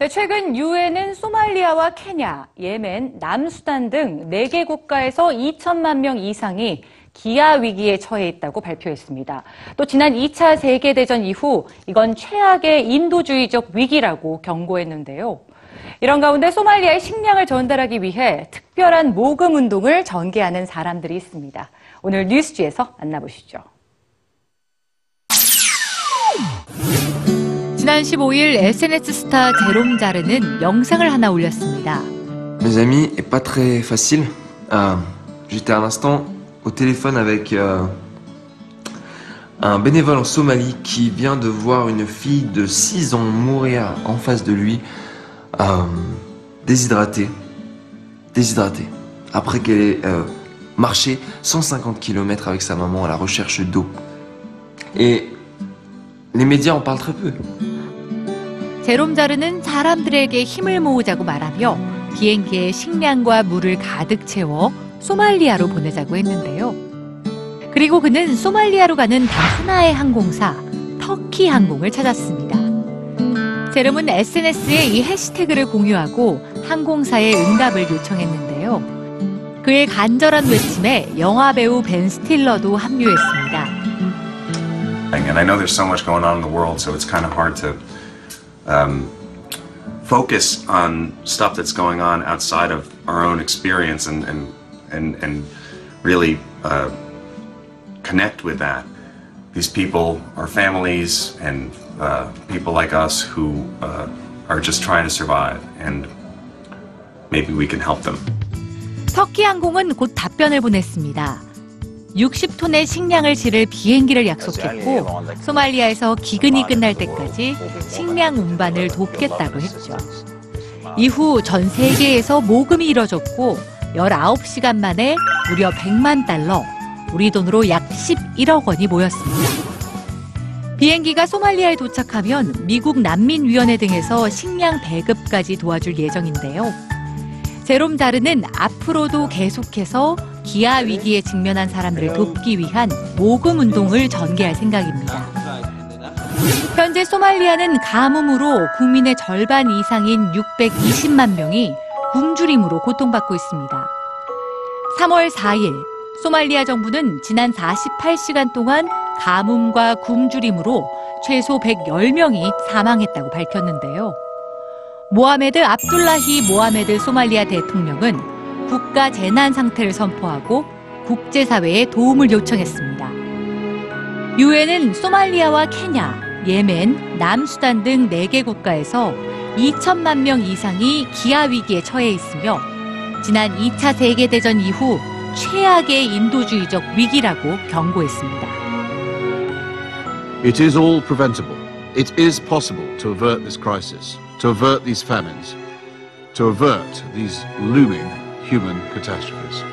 네, 최근 유엔은 소말리아와 케냐, 예멘, 남수단 등 4개 국가에서 2천만 명 이상이 기아 위기에 처해 있다고 발표했습니다. 또 지난 2차 세계대전 이후 이건 최악의 인도주의적 위기라고 경고했는데요. 이런 가운데 소말리아에 식량을 전달하기 위해 특별한 모금 운동을 전개하는 사람들이 있습니다. 오늘 뉴스지에서 만나보시죠. 지난 15일 SNS 스타 제롬 자르는 영상을 하나 올렸습니다. Mes amis, est pas très facile. Euh, J'étais à l'instant au téléphone avec euh, un bénévole en Somalie qui vient de voir une fille de 6 ans mourir en face de lui, euh, déshydratée. Déshydratée. Après qu'elle ait euh, marché 150 km avec sa maman à la recherche d'eau. Et les médias en parlent très peu. 제롬 자르는 사람들에게 힘을 모으자고 말하며 비행기에 식량과 물을 가득 채워 소말리아로 보내자고 했는데요. 그리고 그는 소말리아로 가는 단 하나의 항공사, 터키 항공을 찾았습니다. 제롬은 SNS에 이 해시태그를 공유하고 항공사에 응답을 요청했는데요. 그의 간절한 외침에 영화배우 벤 스틸러도 합류했습니다. And I know there's so much going on in the world, so it's kind of hard to um, focus on stuff that's going on outside of our own experience and and and, and really uh, connect with that. These people are families and uh, people like us who uh, are just trying to survive, and maybe we can help them. 터키 항공은 곧 답변을 보냈습니다. 60톤의 식량을 실을 비행기를 약속했고 소말리아에서 기근이 끝날 때까지 식량 운반을 돕겠다고 했죠. 이후 전 세계에서 모금이 이뤄졌고 19시간 만에 무려 100만 달러, 우리 돈으로 약 11억 원이 모였습니다. 비행기가 소말리아에 도착하면 미국 난민위원회 등에서 식량 배급까지 도와줄 예정인데요. 제롬 자르는 앞으로도 계속해서 기아 위기에 직면한 사람들을 돕기 위한 모금 운동을 전개할 생각입니다. 현재 소말리아는 가뭄으로 국민의 절반 이상인 620만 명이 굶주림으로 고통받고 있습니다. 3월 4일 소말리아 정부는 지난 48시간 동안 가뭄과 굶주림으로 최소 110명이 사망했다고 밝혔는데요. 모하메드 압둘라히 모하메드 소말리아 대통령은 국가 재난 상태를 선포하고 국제사회에 도움을 요청했습니다. 유엔은 소말리아와 케냐, 예멘, 남수단 등 4개 국가에서 2천만 명 이상이 기아 위기에 처해 있으며 지난 2차 세계대전 이후 최악의 인도주의적 위기라고 경고했습니다. It is all preventable. It is possible to avert this crisis, to avert these famines, to avert these looming human catastrophes.